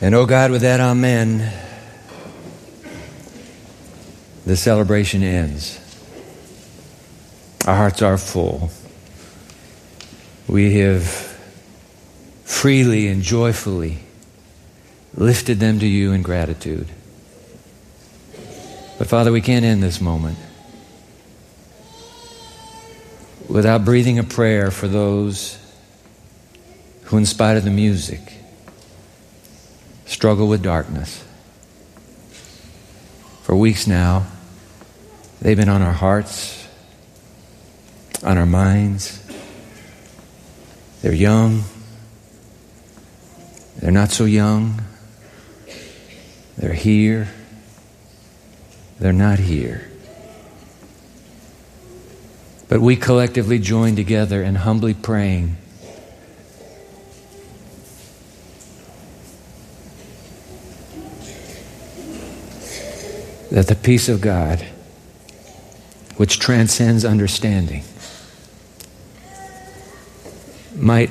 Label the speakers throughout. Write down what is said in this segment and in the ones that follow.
Speaker 1: And oh God, with that amen, the celebration ends. Our hearts are full. We have freely and joyfully lifted them to you in gratitude. But Father, we can't end this moment without breathing a prayer for those who, in spite of the music, struggle with darkness. For weeks now, they've been on our hearts, on our minds. They're young, they're not so young, they're here, they're not here. But we collectively join together in humbly praying. That the peace of God, which transcends understanding, might,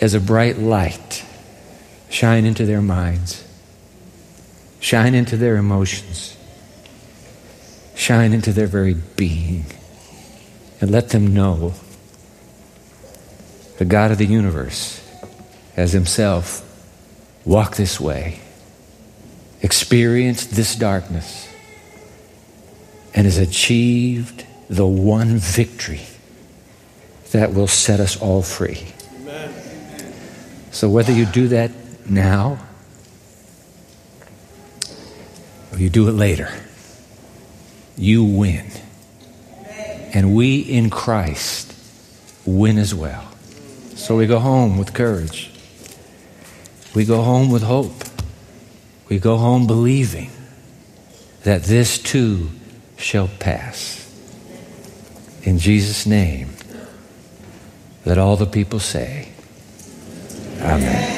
Speaker 1: as a bright light, shine into their minds, shine into their emotions, shine into their very being and let them know the God of the universe has himself walked this way, experienced this darkness, and has achieved the one victory that will set us all free. Amen. So, whether you do that now or you do it later, you win. And we in Christ win as well. So we go home with courage. We go home with hope. We go home believing that this too shall pass. In Jesus' name, let all the people say, Amen.